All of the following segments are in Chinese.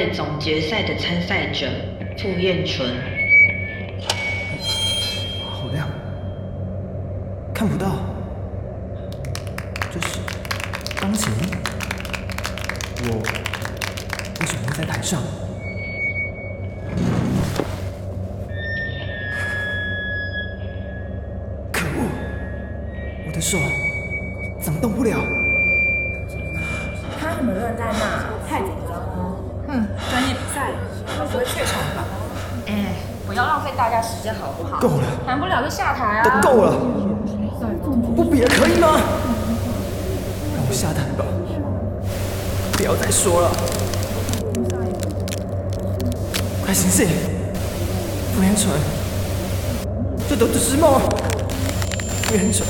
赛总决赛的参赛者傅彦纯。好亮，看不到。这是钢琴，我为什么会在台上？可恶，我的手怎么动不了？他怎么乱在那？太紧张了。哼，专业比赛，会不会怯场吧？哎，不要浪费大家时间好不好？够了，谈不了就下台啊！都够了，不比了可以吗？让我下台吧，不要再说了。快醒醒，傅元淳，这都只是梦。傅元纯，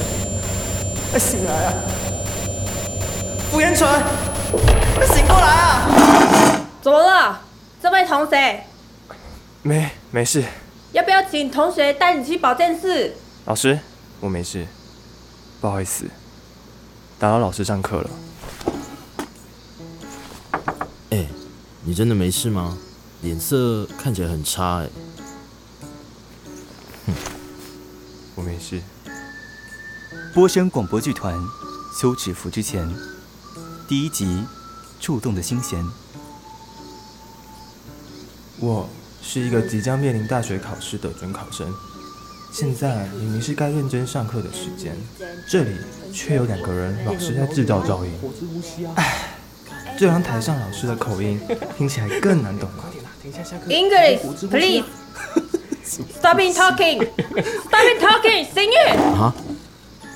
快醒来啊！傅元淳，快醒过来啊！怎么了，这位同学？没没事，要不要请同学带你去保健室？老师，我没事，不好意思，打扰老师上课了。哎，你真的没事吗？脸色看起来很差哎。哼，我没事。波声广播剧团《休止符之前》第一集《触动的心弦》。我是一个即将面临大学考试的准考生，现在明明是该认真上课的时间，这里却有两个人老是在制造噪音。唉，这让台上老师的口音听起来更难懂了。English, please. Stop talking. Stop talking. Sing it. 啊？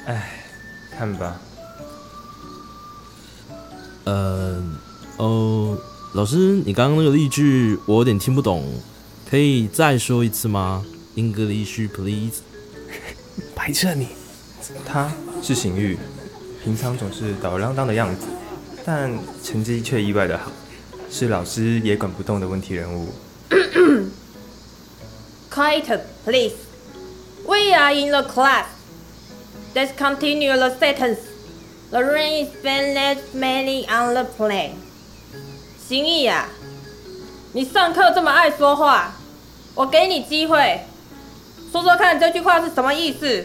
唉，看吧。呃，哦，老师，你刚刚那个例句我有点听不懂，可以再说一次吗？English, please. 白痴你！他是邢玉，平常总是吊儿郎当的样子，但成绩却意外的好，是老师也管不动的问题人物。Quiet, please. We are in the class. Let's continue the sentence. The rain is spent mainly on the plane. 行意呀，你上课这么爱说话，我给你机会，说说看这句话是什么意思？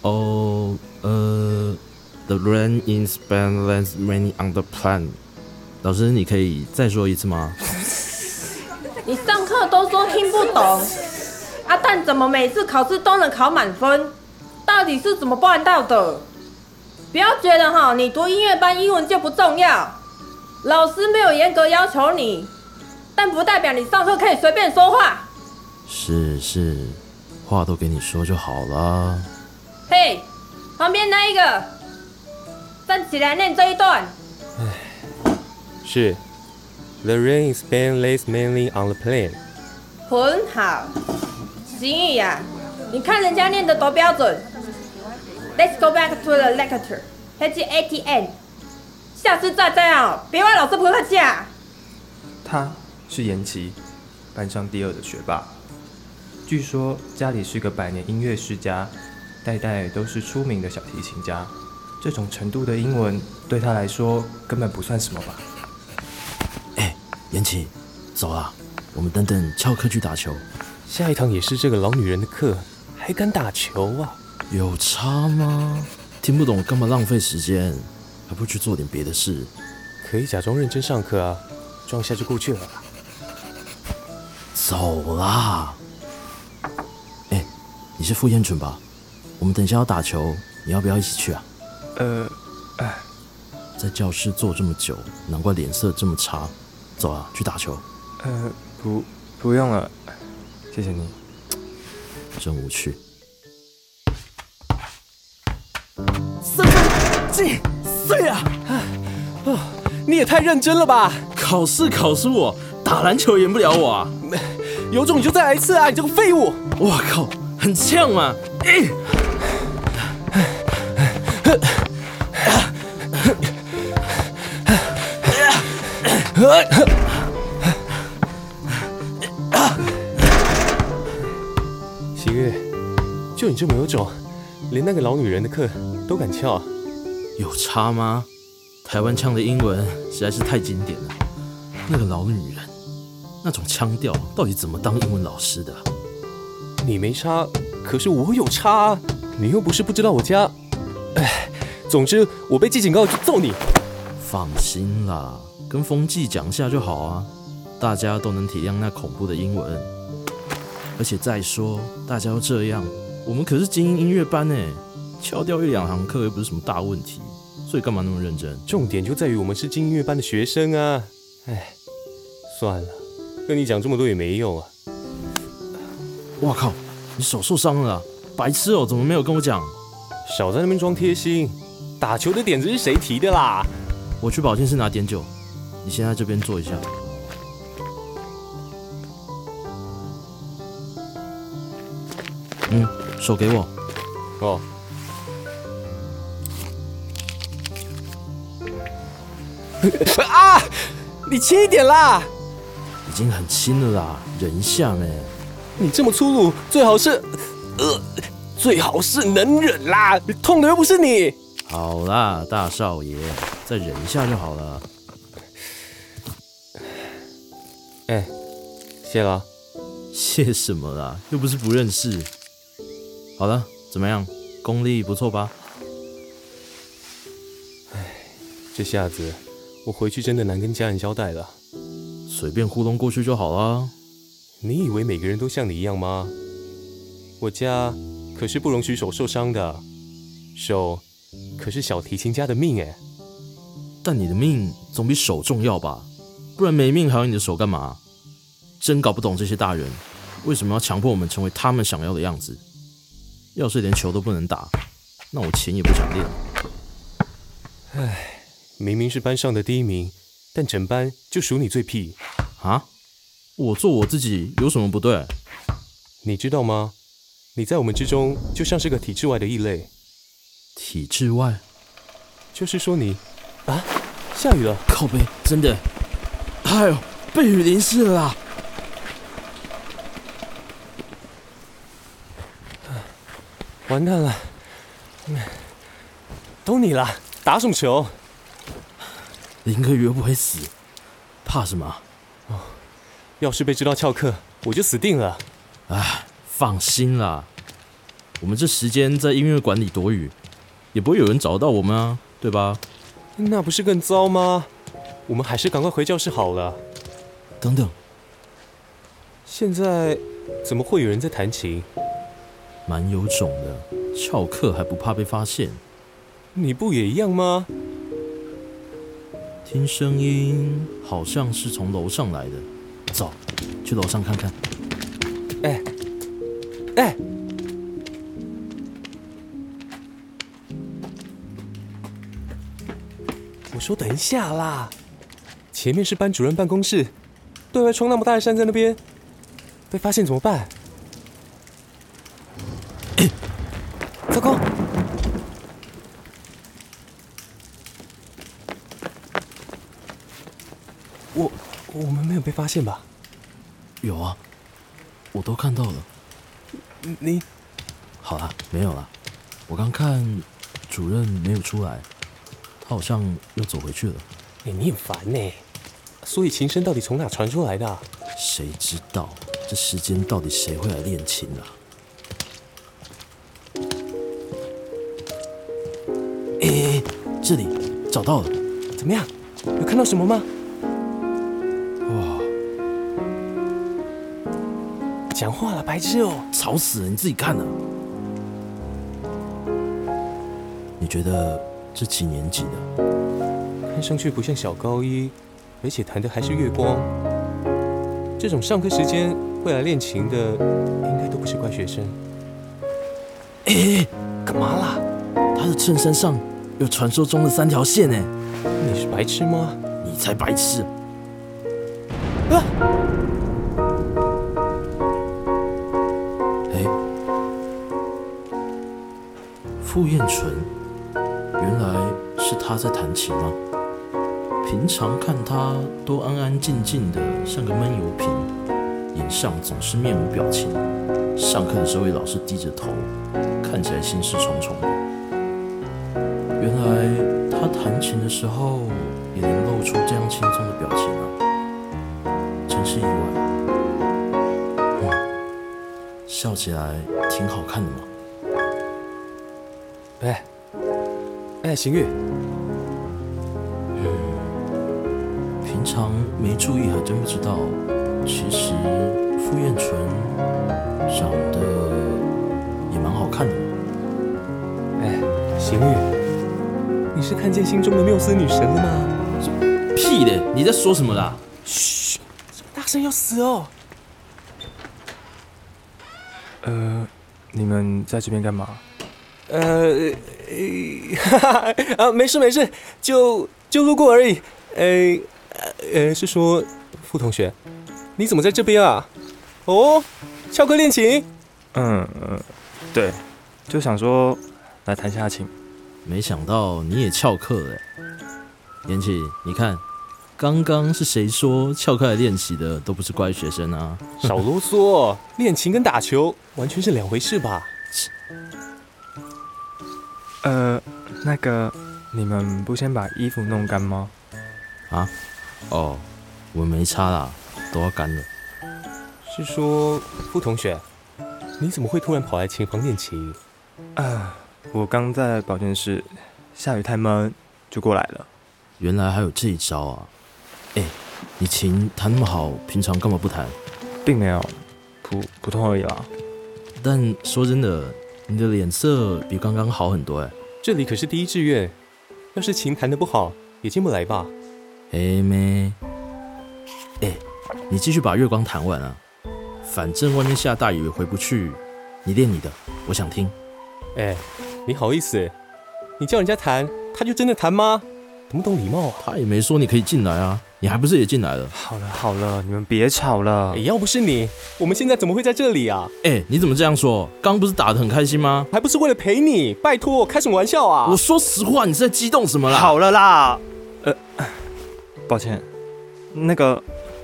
哦，呃，The rain in Spain lands raining on the plane。老师，你可以再说一次吗？你上课都说听不懂，阿蛋怎么每次考试都能考满分？到底是怎么办到的？不要觉得哈，你读音乐班英文就不重要，老师没有严格要求你，但不代表你上课可以随便说话。是是，话都给你说就好了。嘿，旁边那一个，站起来念这一段。是，The rain in Spain lays mainly on the plain。很好，行宇呀，你看人家念的多标准。Let's go back to the lecture, page eighty-eight。下次再这样，别怪老师不客气啊。他是严琦，班上第二的学霸。据说家里是个百年音乐世家，代代都是出名的小提琴家。这种程度的英文对他来说根本不算什么吧？哎，延琪，走啊，我们等等翘课去打球。下一堂也是这个老女人的课，还敢打球啊？有差吗？听不懂干嘛浪费时间？还不去做点别的事？可以假装认真上课啊，装一下就过去了。走啦！哎，你是傅彦准吧？我们等一下要打球，你要不要一起去啊？呃，哎，在教室坐这么久，难怪脸色这么差。走啊，去打球。呃，不，不用了，谢谢你。真无趣。三分进，也太认真了吧！考试考试我，打篮球赢不了我啊！有种你就再来一次啊！你这个废物！我靠，很呛啊！哎。喜月，就你这么有种，连那个老女人的课都敢翘，有差吗？台湾腔的英文实在是太经典了。那个老女人，那种腔调到底怎么当英文老师的？你没差，可是我有差啊！你又不是不知道我家……哎，总之我被记警告就揍你。放心啦，跟风纪讲一下就好啊，大家都能体谅那恐怖的英文。而且再说，大家都这样，我们可是精英音乐班哎，敲掉一两堂课又不是什么大问题，所以干嘛那么认真？重点就在于我们是精英音乐班的学生啊！哎，算了，跟你讲这么多也没用啊！哇靠，你手受伤了啊，白痴哦，怎么没有跟我讲？少在那边装贴心，打球的点子是谁提的啦？我去保健室拿碘酒，你先在这边坐一下。嗯，手给我。哦。啊！你轻一点啦！已经很轻了啦，忍一下呗。你这么粗鲁，最好是……呃，最好是能忍啦！痛的又不是你。好啦，大少爷，再忍一下就好了。哎，谢了。谢什么啦？又不是不认识。好了，怎么样？功力不错吧？哎，这下子我回去真的难跟家人交代了。随便糊弄过去就好了。你以为每个人都像你一样吗？我家可是不容许手受伤的，手可是小提琴家的命哎。但你的命总比手重要吧？不然没命还要你的手干嘛？真搞不懂这些大人为什么要强迫我们成为他们想要的样子。要是连球都不能打，那我琴也不想练。唉，明明是班上的第一名，但整班就数你最屁啊！我做我自己有什么不对？你知道吗？你在我们之中就像是个体制外的异类。体制外？就是说你……啊，下雨了！靠背，真的！哎呦，被雨淋湿了啦！完蛋了，都你了，打什么球？林哥约不会死，怕什么？哦，要是被知道翘课，我就死定了。哎，放心啦，我们这时间在音乐馆里躲雨，也不会有人找到我们啊，对吧？那不是更糟吗？我们还是赶快回教室好了。等等，现在怎么会有人在弹琴？蛮有种的，翘课还不怕被发现？你不也一样吗？听声音好像是从楼上来的，走，去楼上看看。哎，哎，我说等一下啦，前面是班主任办公室，对外窗那么大的山在那边，被发现怎么办？糟糕！我我们没有被发现吧？有啊，我都看到了。你好了，没有了。我刚看主任没有出来，他好像又走回去了。哎，你很烦呢。所以琴声到底从哪传出来的？谁知道？这时间到底谁会来练琴啊？哎，这里找到了，怎么样？有看到什么吗？讲话了，白痴哦！吵死了，你自己看呢。你觉得这几年级的？看上去不像小高一，而且弹的还是月光。这种上课时间会来练琴的，应该都不是乖学生。哎，干嘛啦？他的衬衫上有传说中的三条线呢。你是白痴吗？你才白痴！啊！傅燕纯，原来是他在弹琴吗？平常看他都安安静静的，像个闷油瓶，脸上总是面无表情。上课的时候也老是低着头，看起来心事重重的。原来他弹琴的时候也能露出这样轻松的表情啊，真是意外。嗯，笑起来挺好看的嘛。哎，哎，邢玉，嗯平常没注意还真不知道，其实傅彦纯长得也蛮好看的嘛。哎，邢玉，你是看见心中的缪斯女神了吗？屁的！你在说什么啦？嘘，大声要死哦！呃，你们在这边干嘛？呃，呃哈哈 啊，没事没事，就就路过而已。呃呃，是说傅同学，你怎么在这边啊？哦，翘课练琴？嗯嗯，对，就想说来弹下琴。没想到你也翘课哎，言启，你看，刚刚是谁说翘课来练习的都不是乖学生啊？少啰嗦，练琴跟打球完全是两回事吧？呃，那个，你们不先把衣服弄干吗？啊？哦，我没擦啦，都要干了。是说傅同学，你怎么会突然跑来琴房练琴？啊，我刚在保健室，下雨太闷，就过来了。原来还有这一招啊！哎，你琴弹那么好，平常干嘛不弹？并没有，普普通而已啦。但说真的，你的脸色比刚刚好很多哎。这里可是第一志愿，要是琴弹得不好，也进不来吧？哎妹，哎，你继续把月光弹完啊！反正外面下大雨回不去，你练你的，我想听。哎，你好意思？你叫人家弹，他就真的弹吗？懂不懂礼貌啊？他也没说你可以进来啊，你还不是也进来了？好了好了，你们别吵了。哎，要不是你，我们现在怎么会在这里啊？哎，你怎么这样说？刚不是打得很开心吗？还不是为了陪你？拜托，开什么玩笑啊？我说实话，你是在激动什么啦？好了啦，呃，抱歉，那个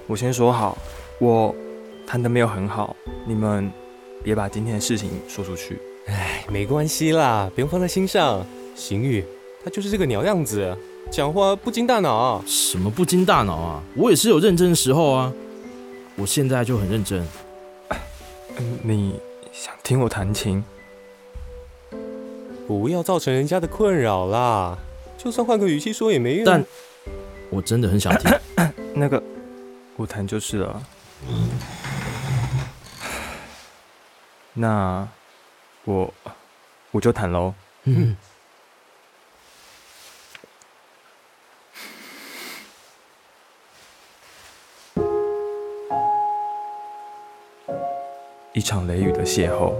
我先说好，我弹的没有很好，你们别把今天的事情说出去。哎，没关系啦，不用放在心上。邢宇，他就是这个鸟样子。讲话不经大脑？什么不经大脑啊？我也是有认真的时候啊！我现在就很认真。你想听我弹琴？不要造成人家的困扰啦！就算换个语气说也没用。但我真的很想听。那个，我弹就是了。那我我就弹喽。嗯。一场雷雨的邂逅，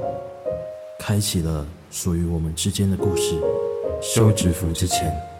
开启了属于我们之间的故事。休止符之前。